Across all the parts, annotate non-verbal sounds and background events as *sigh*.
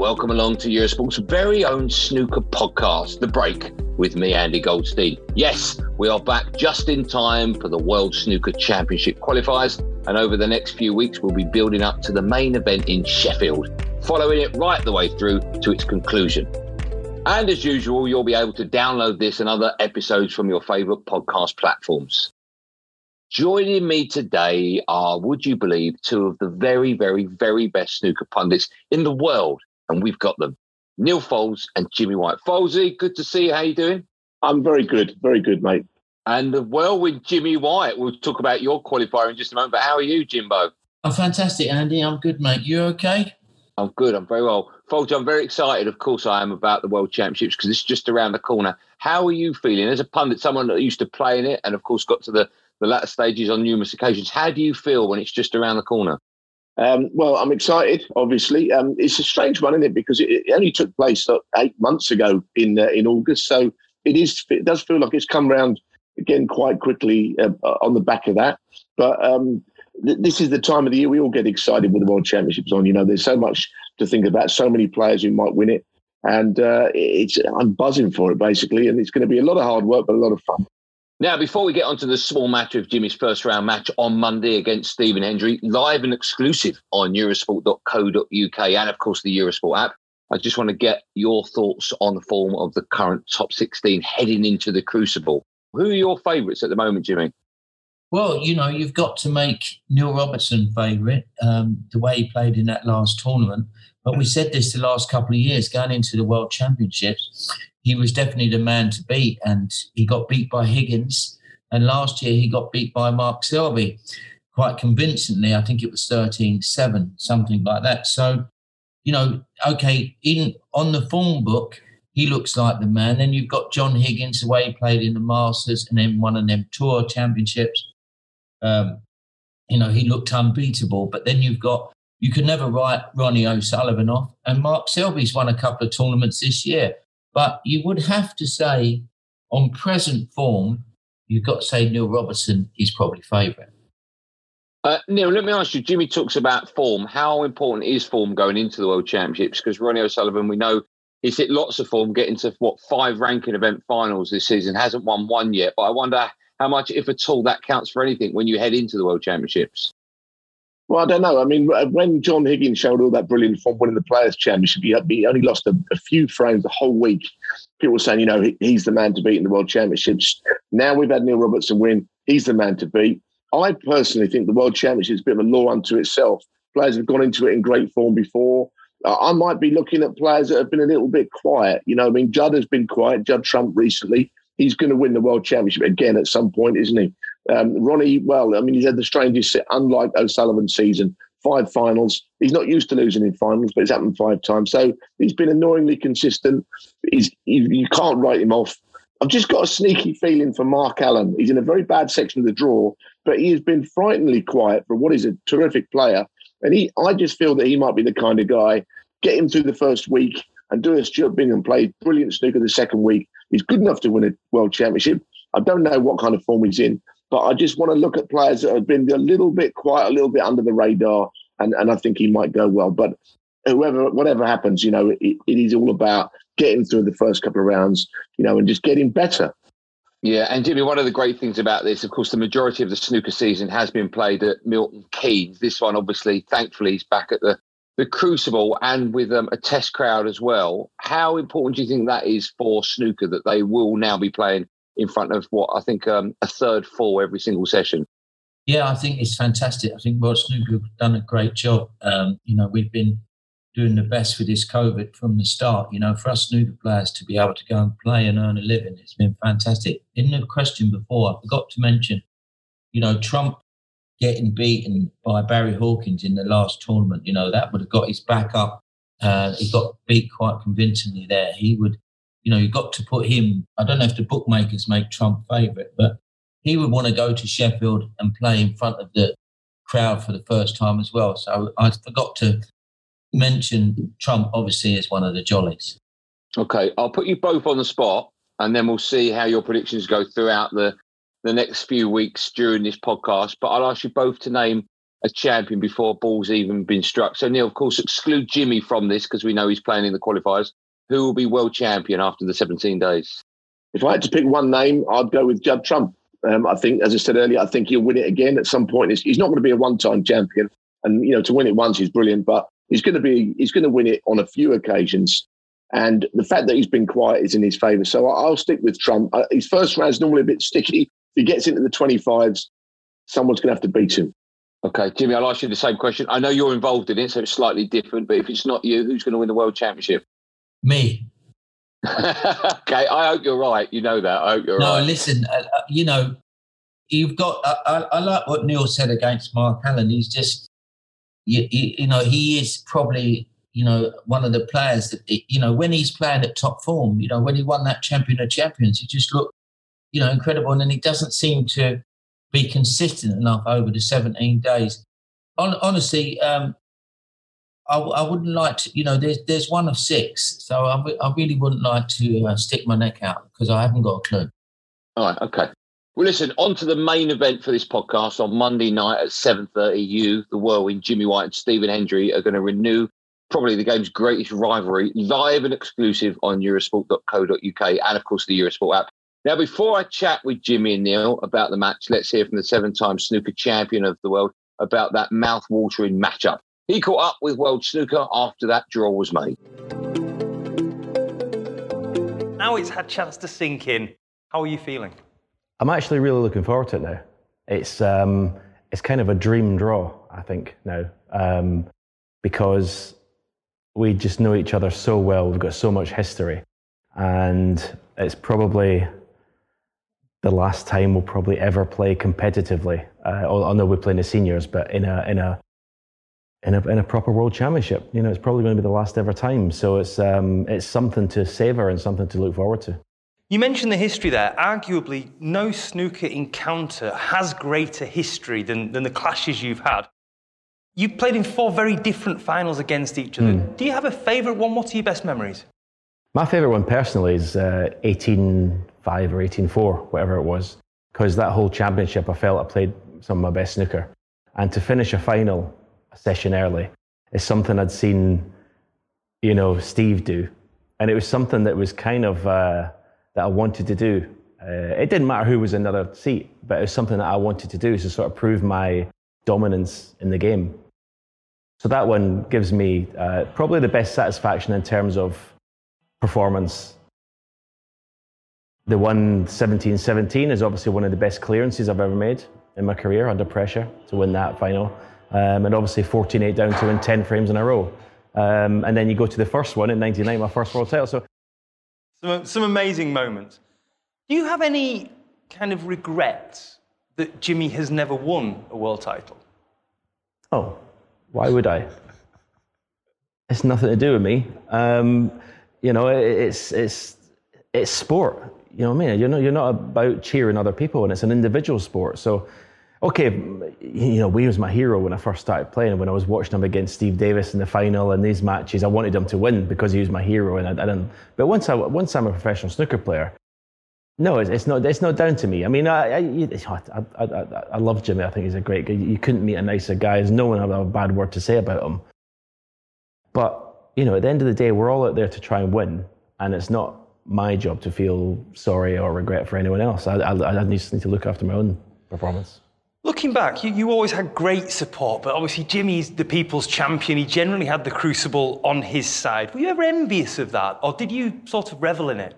welcome along to Eurosport's very own snooker podcast, The Break, with me, Andy Goldstein. Yes, we are back just in time for the World Snooker Championship qualifiers, and over the next few weeks, we'll be building up to the main event in Sheffield, following it right the way through to its conclusion. And as usual, you'll be able to download this and other episodes from your favourite podcast platforms. Joining me today are, would you believe, two of the very, very, very best snooker pundits in the world. And we've got them, Neal Foulds and Jimmy White. Fouldsy, good to see you. How you doing? I'm very good, very good, mate. And the well with Jimmy White. We'll talk about your qualifier in just a moment. But how are you, Jimbo? I'm fantastic, Andy. I'm good, mate. You okay? I'm good. I'm very well. Folks, I'm very excited. Of course, I am about the World Championships because it's just around the corner. How are you feeling as a pundit, someone that used to play in it and, of course, got to the, the latter stages on numerous occasions? How do you feel when it's just around the corner? Um, well, I'm excited. Obviously, um, it's a strange one, isn't it? Because it, it only took place uh, eight months ago in uh, in August, so it is. It does feel like it's come round again quite quickly uh, on the back of that. But um, th- this is the time of the year we all get excited with the World Championships on. You know, there's so much to think about, so many players who might win it, and uh, it's I'm buzzing for it basically, and it's going to be a lot of hard work, but a lot of fun. Now, before we get onto the small matter of Jimmy's first round match on Monday against Stephen Hendry, live and exclusive on Eurosport.co.uk and, of course, the Eurosport app, I just want to get your thoughts on the form of the current top 16 heading into the Crucible. Who are your favourites at the moment, Jimmy? Well, you know, you've got to make Neil Robertson favourite, um, the way he played in that last tournament. But we said this the last couple of years, going into the World Championships, he was definitely the man to beat. And he got beat by Higgins. And last year he got beat by Mark Selby quite convincingly. I think it was 13 7, something like that. So, you know, okay, in on the form book, he looks like the man. Then you've got John Higgins, the way he played in the Masters and then one of them tour championships. Um, you know, he looked unbeatable. But then you've got, you could never write Ronnie O'Sullivan off. And Mark Selby's won a couple of tournaments this year. But you would have to say, on present form, you've got to say Neil Robertson is probably favourite. Uh, Neal, let me ask you. Jimmy talks about form. How important is form going into the World Championships? Because Ronnie O'Sullivan, we know he's hit lots of form, getting to what five ranking event finals this season, hasn't won one yet. But I wonder how much, if at all, that counts for anything when you head into the World Championships. Well, I don't know. I mean, when John Higgins showed all that brilliant form winning the Players' Championship, he, only lost a, a, few frames the whole week. People were saying, you know, he, he's the man to beat in the World Championships. Now we've had Neil Robertson win. He's the man to beat. I personally think the World Championship is a bit of a law unto itself. Players have gone into it in great form before. Uh, I might be looking at players that have been a little bit quiet. You know, I mean, Judd has been quiet. Judd Trump recently. He's going to win the World Championship again at some point, isn't he? Um, Ronnie, well, I mean, he's had the strangest, unlike O'Sullivan's season, five finals. He's not used to losing in finals, but it's happened five times. So he's been annoyingly consistent. He's, you, you can't write him off. I've just got a sneaky feeling for Mark Allen. He's in a very bad section of the draw, but he has been frighteningly quiet for what is a terrific player. And he, I just feel that he might be the kind of guy. Get him through the first week and do as Stuart Bingham played brilliant snooker the second week. He's good enough to win a world championship. I don't know what kind of form he's in, but I just want to look at players that have been a little bit quiet, a little bit under the radar, and, and I think he might go well. But whoever, whatever happens, you know, it, it is all about getting through the first couple of rounds, you know, and just getting better. Yeah, and Jimmy, one of the great things about this, of course, the majority of the snooker season has been played at Milton Keynes. This one, obviously, thankfully, is back at the the Crucible and with um, a test crowd as well. How important do you think that is for snooker that they will now be playing in front of what I think um, a third full every single session? Yeah, I think it's fantastic. I think World Snooker have done a great job. Um, you know, we've been doing the best with this COVID from the start. You know, for us snooker players to be able to go and play and earn a living, it's been fantastic. In the question before, I forgot to mention, you know, Trump getting beaten by Barry Hawkins in the last tournament, you know, that would have got his back up. Uh, he got beat quite convincingly there. He would, you know, you got to put him. I don't know if the bookmakers make Trump favourite, but he would want to go to Sheffield and play in front of the crowd for the first time as well. So I forgot to mention Trump, obviously, as one of the jollies. Okay, I'll put you both on the spot, and then we'll see how your predictions go throughout the the next few weeks during this podcast. But I'll ask you both to name a champion before ball's even been struck. So Neal, of course, exclude Jimmy from this because we know he's playing in the qualifiers. Who will be world champion after the 17 days? If I had to pick one name, I'd go with Judd Trump. Um, I think, as I said earlier, I think he'll win it again at some point. He's, not going to be a one-time champion, and you know to win it once is brilliant, but he's going to be he's going to win it on a few occasions. And the fact that he's been quiet is in his favour. So I'll stick with Trump. Uh, his first round is normally a bit sticky, If he gets into the 25s, someone's going to have to beat him. Okay, Jimmy, I'll ask you the same question. I know you're involved in it, so it's slightly different, but if it's not you, who's going to win the world championship? Me. *laughs* okay, I hope you're right. You know that. I hope you're no, right. No, listen, uh, uh, you know, you've got, uh, I, I, like what Neal said against Mark Allen. He's just, you, you, you know, he is probably, you know, one of the players that, you know, when he's playing at top form, you know, when he won that champion of champions, he just looked you know, incredible. And then he doesn't seem to be consistent enough over the 17 days. honestly, um, I, I, wouldn't like to, you know, there's there's one of six, so I, I really wouldn't like to uh, stick my neck out because I haven't got a clue. All right, okay. Well, listen, on to the main event for this podcast on Monday night at 7.30. You, the whirlwind, Jimmy White and Stephen Hendry are going to renew probably the game's greatest rivalry live and exclusive on eurosport.co.uk and, of course, the Eurosport app. Now, before I chat with Jimmy and Neal about the match, let's hear from the seven time snooker champion of the world about that mouth watering matchup. He caught up with World Snooker after that draw was made. Now it's had chance to sink in. How are you feeling? I'm actually really looking forward to it now. It's um, it's kind of a dream draw, I think now, um, because we just know each other so well. We've got so much history, and it's probably the last time we'll probably ever play competitively. Uh, know we play in the seniors, but in a in a in a in a proper world championship. You know, it's probably going to be the last ever time. So it's um, it's something to savor and something to look forward to. You mentioned the history there. Arguably, no snooker encounter has greater history than, than the clashes you've had. You've played in four very different finals against each other. Mm. Do you have a favourite one? What are your best memories? My favourite one personally is uh, 18 5 or 18 4, whatever it was, because that whole championship I felt I played some of my best snooker. And to finish a final a session early is something I'd seen, you know, Steve do. And it was something that was kind of uh, that I wanted to do. Uh, it didn't matter who was in the other seat, but it was something that I wanted to do to sort of prove my dominance in the game. So that one gives me uh, probably the best satisfaction in terms of performance the one 17-17 is obviously one of the best clearances I've ever made in my career under pressure to win that final. Um, and obviously 14-8 down to win 10 frames in a row. Um, and then you go to the first one in 99, my first world title. So some, some amazing moments. Do you have any kind of regrets that Jimmy has never won a world title? Oh, why would I? It's nothing to do with me. Um, you know, it, it's, it's, it's sport you know what I mean? You're not, you're not about cheering other people, and it's an individual sport. So, okay, you know, we was my hero when I first started playing. When I was watching him against Steve Davis in the final and these matches, I wanted him to win because he was my hero, and I, I didn't. But once I once I'm a professional snooker player, no, it's, it's not. It's not down to me. I mean, I I, I, I, I love Jimmy. I think he's a great guy. You couldn't meet a nicer guy. There's no one have a bad word to say about him. But you know, at the end of the day, we're all out there to try and win, and it's not my job to feel sorry or regret for anyone else. I, I, I just need to look after my own performance. Looking back, you, you always had great support, but obviously Jimmy's the people's champion. He generally had the crucible on his side. Were you ever envious of that, or did you sort of revel in it?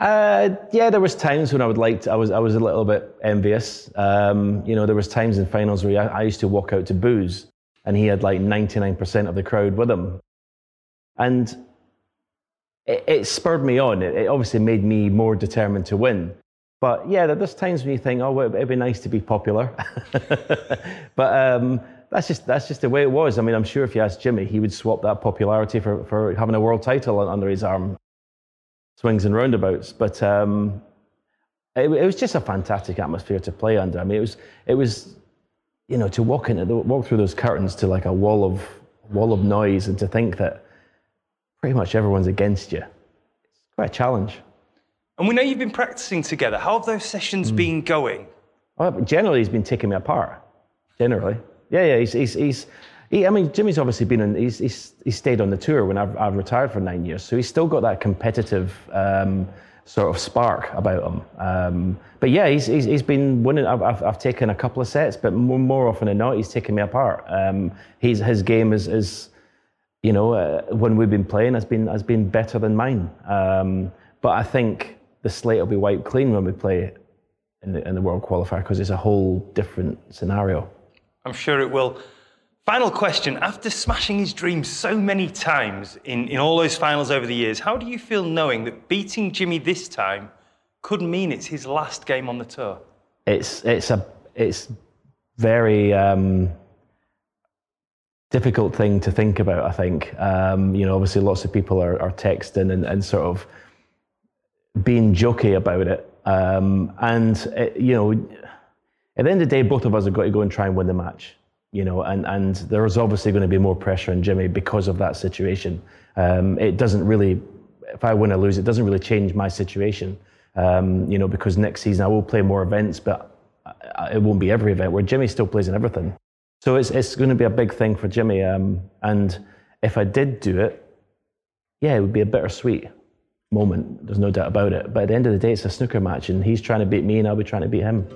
Uh, yeah, there was times when I would like to, I was I was a little bit envious. Um, you know, there was times in finals where I, I used to walk out to boos, and he had like 99% of the crowd with him, and it, it spurred me on. It, it obviously made me more determined to win. But yeah, there's times when you think, oh, it'd be nice to be popular. *laughs* but um, that's just that's just the way it was. I mean, I'm sure if you asked Jimmy, he would swap that popularity for, for having a world title under his arm, swings and roundabouts. But um, it, it, was just a fantastic atmosphere to play under. I mean, it was it was, you know, to walk into the, walk through those curtains to like a wall of wall of noise, and to think that pretty much everyone's against you. It's quite a challenge. And we know you've been practicing together. How have those sessions mm. been going? Well, generally, he's been taking me apart. Generally, yeah, yeah. He's, he's, he's he, I mean, Jimmy's obviously been in. He's, he's, he's stayed on the tour when I've, I've retired for nine years, so he's still got that competitive um, sort of spark about him. Um, but yeah, he's, he's, he's been winning. I've, I've, I've, taken a couple of sets, but more, more often than not, he's taken me apart. Um, he's, his game is, is you know, uh, when we've been playing, has been has been better than mine. Um, but I think the slate will be wiped clean when we play in the, in the World Qualifier because it's a whole different scenario. I'm sure it will. Final question. After smashing his dreams so many times in, in all those finals over the years, how do you feel knowing that beating Jimmy this time could mean it's his last game on the tour? It's, it's a it's very um, difficult thing to think about, I think. Um, you know, obviously lots of people are, are texting and, and sort of being jokey about it. Um, and, it, you know, at the end of the day, both of us have got to go and try and win the match. You know, and, and there's obviously going to be more pressure on Jimmy because of that situation. Um, it doesn't really, if I win or lose, it doesn't really change my situation. Um, you know, because next season I will play more events, but it won't be every event. Where Jimmy still plays in everything, so it's it's going to be a big thing for Jimmy. Um, and if I did do it, yeah, it would be a bittersweet moment. There's no doubt about it. But at the end of the day, it's a snooker match, and he's trying to beat me, and I'll be trying to beat him.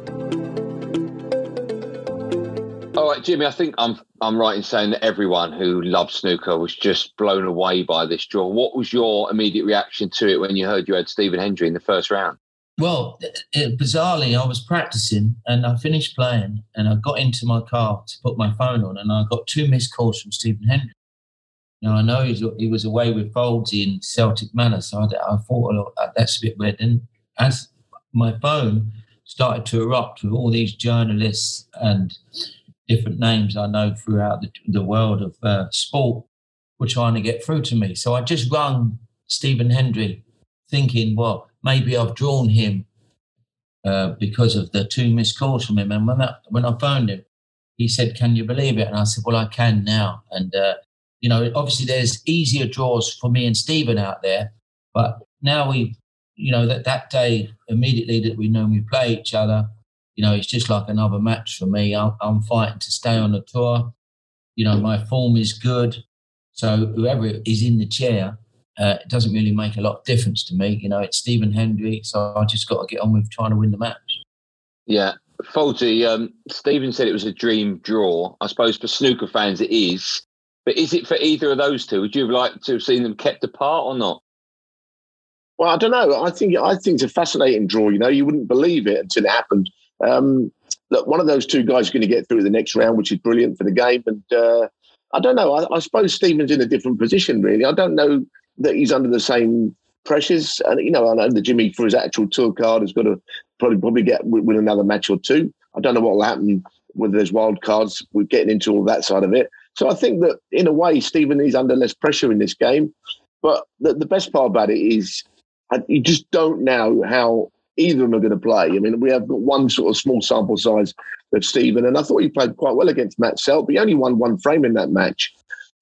All right, Jimmy. I think I'm I'm right in saying that everyone who loves snooker was just blown away by this draw. What was your immediate reaction to it when you heard you had Stephen Hendry in the first round? Well, it, bizarrely, I was practicing and I finished playing, and I got into my car to put my phone on, and I got two missed calls from Stephen Hendry. Now I know he was away with Fouldsy in Celtic Manor, so I, I thought oh, that's a bit weird. And as my phone started to erupt with all these journalists and different names I know throughout the, the world of uh, sport were trying to get through to me, so I just rung Stephen Hendry, thinking, well, maybe I've drawn him uh, because of the two missed calls from him. And when I, when I phoned him, he said, "Can you believe it?" And I said, "Well, I can now." And uh, you know, obviously there's easier draws for me and Stephen out there, but now we, you know, that that day immediately that we know we play each other, you know, it's just like another match for me. I'm, I'm fighting to stay on the tour. You know, my form is good, so whoever is in the chair, uh, it doesn't really make a lot of difference to me. You know, it's Stephen Hendry, so I just got to get on with trying to win the match. Yeah, Fouldsy, um, Stephen said it was a dream draw. I suppose for snooker fans it is. But is it for either of those two? Would you have liked to have seen them kept apart or not? Well, I don't know. I think I think it's a fascinating draw. You know, you wouldn't believe it until it happened. Um, look, one of those two guys is going to get through the next round, which is brilliant for the game. And uh, I don't know. I, I, suppose Stephen's in a different position, really. I don't know that he's under the same pressures. And you know, I know that Jimmy, for his actual tour card, has got to probably probably get win another match or two. I don't know what will happen whether there's wild cards. We're getting into all that side of it. So I think that in a way, Stephen is under less pressure in this game. But the, the best part about it is uh, you just don't know how either of them are going to play. I mean, we have got one sort of small sample size of Stephen, and I thought he played quite well against Matt Selt, but he only won one frame in that match.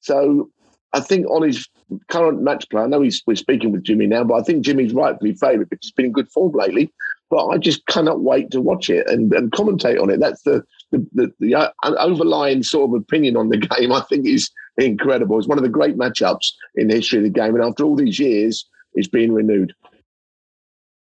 So I think on his current match play, I know he's, we're speaking with Jimmy now, but I think Jimmy's rightfully favoured because he's been in good form lately. But I just cannot wait to watch it and, and commentate on it. That's the the, the, the uh, overlying sort of opinion on the *laughs* game, I think, is incredible. It's one of the great matchups in the history of the game. And after all these years, it's being renewed.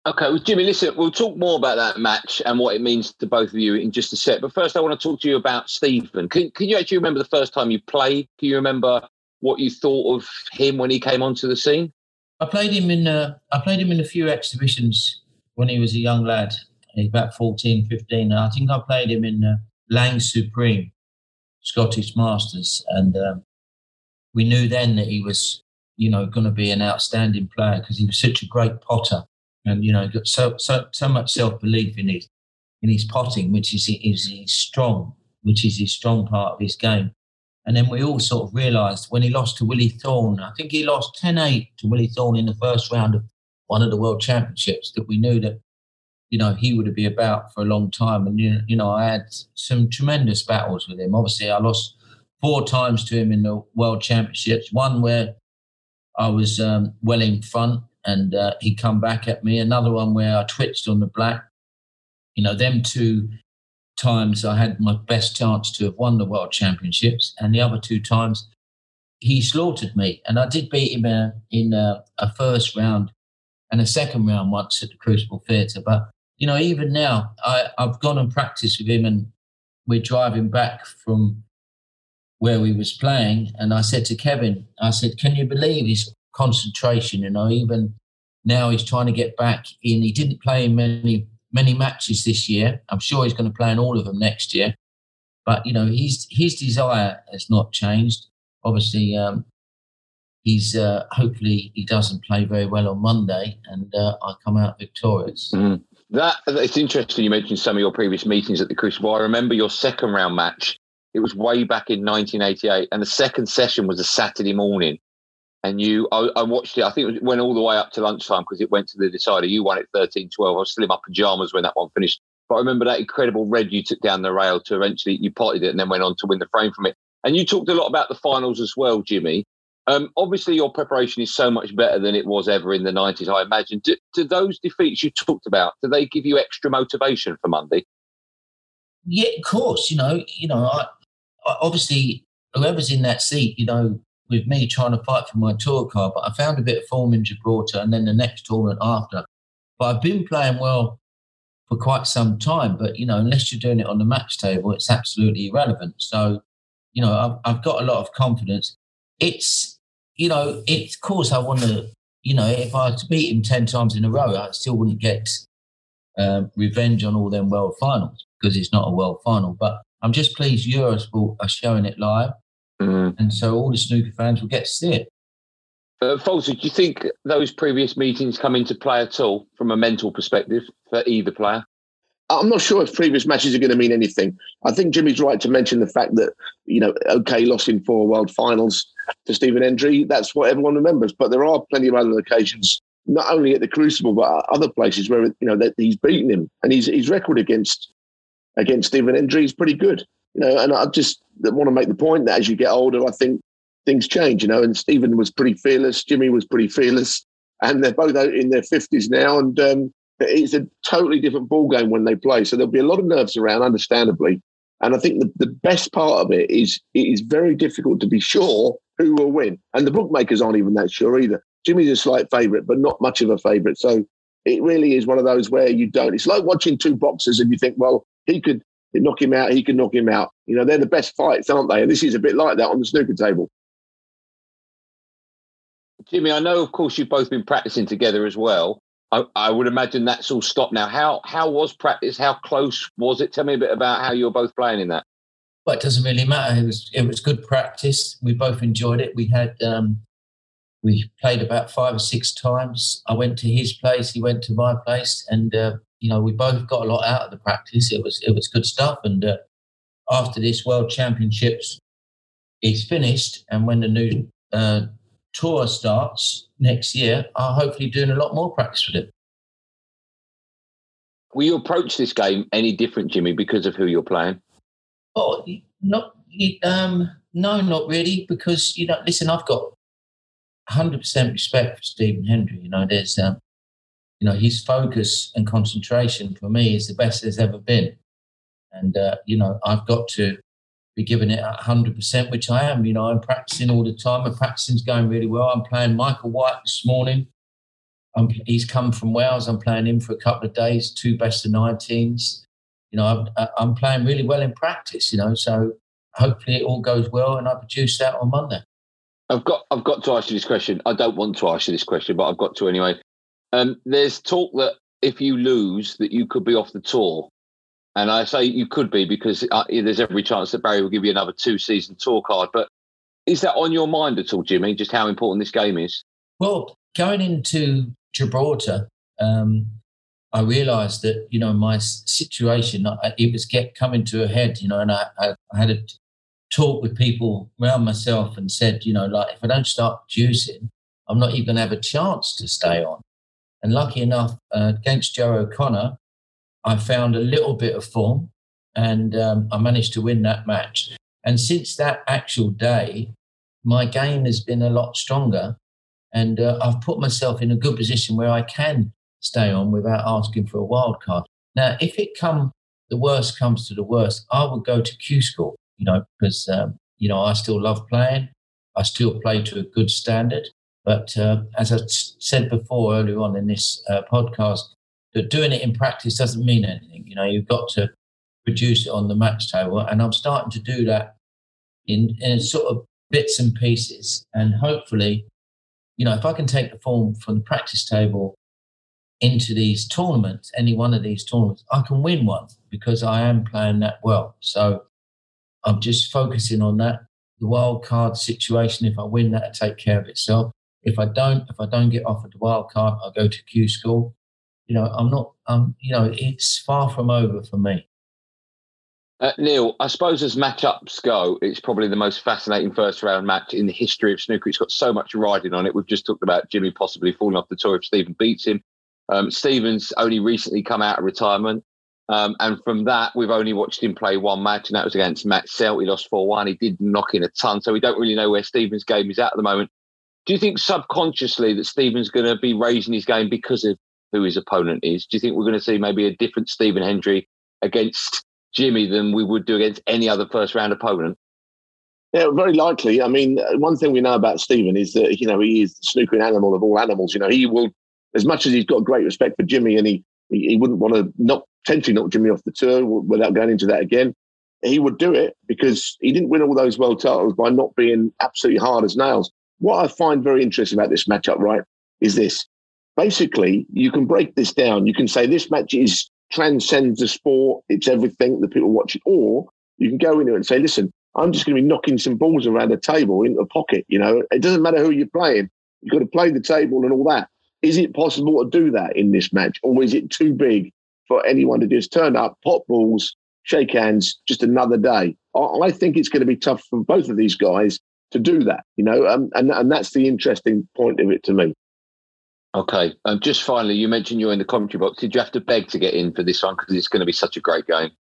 Okay, well, Jimmy, listen, we'll talk more about that match and what it means to both of you in just a sec. But first, I want to talk to you about Stephen. Can, can you actually remember the first time you played? Can you remember what you thought of him when he came onto the scene? I played him in uh, I played him in a few exhibitions when he was a young lad. He's about 14, 15. I think I played him in uh, Langs Supreme, Scottish Masters, and um, we knew then that he was, you know, going to be an outstanding player because he was such a great potter, and you know, got so so so much self belief in his in his potting, which is is his strong, which is his strong part of his game. And then we all sort of realised when he lost to Willie Thorne, I think he lost 10 8 to Willie Thorne in the first round of one of the World Championships, that we knew that, you know, he would be about for a long time. And, you know, I had some tremendous battles with him. Obviously, I lost four times to him in the World Championships. One where I was um, well in front and uh, he come back at me. Another one where I twitched on the black. You know, them two times I had my best chance to have won the World Championships, and the other two times he slaughtered me. And I did beat him uh, in uh, a first round and a second round once at the Crucible Theatre. But you know, even now, I, I've gone and practiced with him, and we're driving back from where we was playing, and I said to Kevin, I said, "Can you believe his concentration? You know, even now he's trying to get back in. He didn't play in many many matches this year. I'm sure he's going to play in all of them next year. But you know, his his desire has not changed. Obviously, um, he's uh, hopefully he doesn't play very well on Monday, and uh, I come out victorious. Mm. That it's interesting. You mentioned some of your previous meetings at the Crucible. I remember your second round match. It was way back in 1988, and the second session was a Saturday morning and you I, I, watched it i think it went all the way up to lunchtime because it went to the decider you won it 13 12 i was still in my pajamas when that one finished but i remember that incredible red you took down the rail to eventually you potted it and then went on to win the frame from it and you talked a lot about the finals as well jimmy um, obviously your preparation is so much better than it was ever in the 90s i imagine do, do those defeats you talked about do they give you extra motivation for monday yeah of course you know you know I, I obviously whoever's in that seat you know with me trying to fight for my tour card, but I found a bit of form in Gibraltar and then the next tournament after. But I've been playing well for quite some time, but you know, unless you're doing it on the match table, it's absolutely irrelevant. So, you know, I've, I've got a lot of confidence. It's, you know, it's of course I want to, you know, if I had to beat him 10 times in a row, I still wouldn't get um, revenge on all them world finals because it's not a world final. But I'm just pleased Eurosport are showing it live. Mm. And so all the snooker fans will get to see it. Uh, Falter, do you think those previous meetings come into play at all from a mental perspective for either player? I'm not sure if previous matches are going to mean anything. I think Jimmy's right to mention the fact that, you know, okay, lost in four world finals to Stephen Hendry. That's what everyone remembers. But there are plenty of other occasions, not only at the Crucible, but other places where, you know, that he's beaten him. And his, his record against against Stephen Hendry is pretty good you know, and I just want to make the point that as you get older, I think things change, you know, and Stephen was pretty fearless, Jimmy was pretty fearless, and they're both out in their 50s now. And um, it's a totally different ball game when they play. So there'll be a lot of nerves around, understandably. And I think the, the best part of it is it is very difficult to be sure who will win. And the bookmakers aren't even that sure either. Jimmy's a slight favourite, but not much of a favourite. So it really is one of those where you don't. It's like watching two boxers and you think, well, he could knock him out, he can knock him out. You know, they're the best fights, aren't they? And this is a bit like that on the snooker table. Jimmy, I know, of course, you've both been practicing together as well. I, I, would imagine that's all stopped now. How how was practice? How close was it? Tell me a bit about how you're both playing in that. Well, it doesn't really matter. It was it was good practice. We both enjoyed it. We had um, we played about five or six times. I went to his place. He went to my place, and uh, you know, we both got a lot out of the practice. It was it was good stuff. And uh, after this World Championships is finished, and when the new uh, tour starts next year, I'll hopefully doing a lot more practice with him. Will you approach this game any different, Jimmy, because of who you're playing? Oh, not um, no, not really, because you know, listen, I've got 100% respect for Stephen Hendry. You know, there's um, you know, his focus and concentration for me is the best there's ever been. And, uh, you know, I've got to be giving it 100%, which I am. You know, I'm practicing all the time. My practicing's going really well. I'm playing Michael White this morning. I'm, he's come from Wales. I'm playing him for a couple of days, two best of 19s. You know, I'm, I'm playing really well in practice, you know, so hopefully it all goes well and I produce that on Monday. I've got I've got to ask you this question. I don't want to ask you this question, but I've got to anyway. Um, there's talk that if you lose, that you could be off the tour, and I say you could be because uh, there's every chance that Barry will give you another two season tour card. But is that on your mind at all, Jimmy? Just how important this game is? Well, going into Gibraltar, um, I realised that you know my situation it was get coming to a head, you know, and I, I, I had a talk with people around myself and said, you know, like if I don't start producing, I'm not even going to have a chance to stay on. And lucky enough, uh, against Joe O'Connor, I found a little bit of form and um, I managed to win that match. And since that actual day, my game has been a lot stronger. And uh, I've put myself in a good position where I can stay on without asking for a wild card. Now, if it come, the worst comes to the worst, I would go to Q School, you know, because, um, you know, I still love playing. I still play to a good standard. But uh, as I said before earlier on in this uh, podcast, that doing it in practice doesn't mean anything. You know, you've got to produce it on the match table. And I'm starting to do that in, in sort of bits and pieces. And hopefully, you know, if I can take the form from the practice table into these tournaments, any one of these tournaments, I can win one because I am playing that well. So I'm just focusing on that. The wild card situation, if I win that, will take care of itself. If I don't, if I don't get offered the wild card, I'll go to Q school. You know, I'm not, um, you know, it's far from over for me. Uh, Neal, I suppose as matchups go, it's probably the most fascinating first round match in the history of snooker. It's got so much riding on it. We've just talked about Jimmy possibly falling off the tour if Stephen beats him. Um, Stephen's only recently come out of retirement. Um, and from that, we've only watched him play one match, and that was against Matt Selt. He lost 4 1. He did knock in a ton. So we don't really know where Stephen's game is at at the moment. Do you think subconsciously that Stephen's going to be raising his game because of who his opponent is? Do you think we're going to see maybe a different Stephen Hendry against Jimmy than we would do against any other first round opponent? Yeah, very likely. I mean, one thing we know about Stephen is that, you know, he is the snookering animal of all animals. You know, he will, as much as he's got great respect for Jimmy and he, he, he wouldn't want to not potentially knock Jimmy off the tour without going into that again, he would do it because he didn't win all those world titles by not being absolutely hard as nails. What I find very interesting about this matchup, right, is this. Basically, you can break this down. You can say this match is transcends the sport. It's everything that people watch it. Or you can go in there and say, listen, I'm just going to be knocking some balls around the table in the pocket. You know, it doesn't matter who you're playing. You've got to play the table and all that. Is it possible to do that in this match, or is it too big for anyone to just turn up, pop balls, shake hands, just another day? I think it's going to be tough for both of these guys to do that, you know, um, and and that's the interesting point of it to me. Okay, um, just finally, you mentioned you're in the commentary box. Did you have to beg to get in for this one because it's going to be such a great game?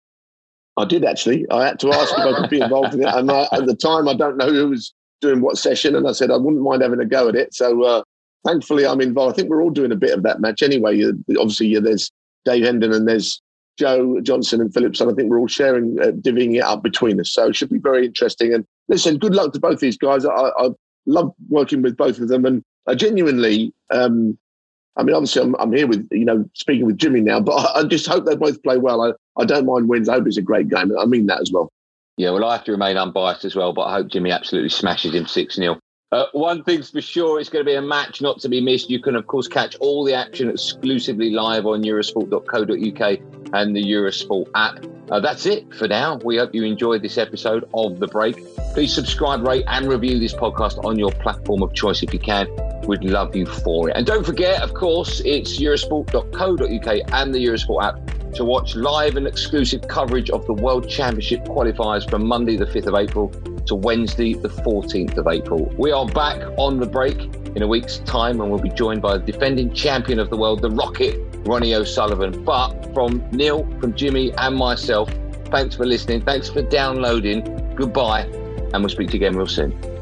I did actually. I had to ask if I could be involved in it, and I, at the time, I don't know who was doing what session, and I said I wouldn't mind having a go at it. So uh, thankfully, I'm involved. I think we're all doing a bit of that match anyway. Obviously, there's Dave Hendon and there's Joe Johnson and Phillips, and I think we're all sharing, uh, divvying it up between us. So it should be very interesting. And listen, good luck to both these guys. I, I love working with both of them, and I genuinely, um, I mean, obviously, I'm, I'm, here with you know speaking with Jimmy now, but I, I, just hope they both play well. I, I don't mind wins. I hope it's a great game. I mean that as well. Yeah, well, I have to remain unbiased as well, but I hope Jimmy absolutely smashes him six 0 uh, one thing's for sure, it's going to be a match not to be missed. You can, of course, catch all the action exclusively live on Eurosport.co.uk and the Eurosport app. Uh, that's it for now. We hope you enjoyed this episode of The Break. Please subscribe, rate, and review this podcast on your platform of choice if you can. We'd love you for it. And don't forget, of course, it's Eurosport.co.uk and the Eurosport app to watch live and exclusive coverage of the World Championship qualifiers from Monday, the 5th of April to Wednesday, the 14th of April. We are back on the break in a week's time and we'll be joined by the defending champion of the world, the Rocket, Ronnie O'Sullivan. But from Neal, from Jimmy, and myself, thanks for listening. Thanks for downloading. Goodbye, and we'll speak to you again real soon.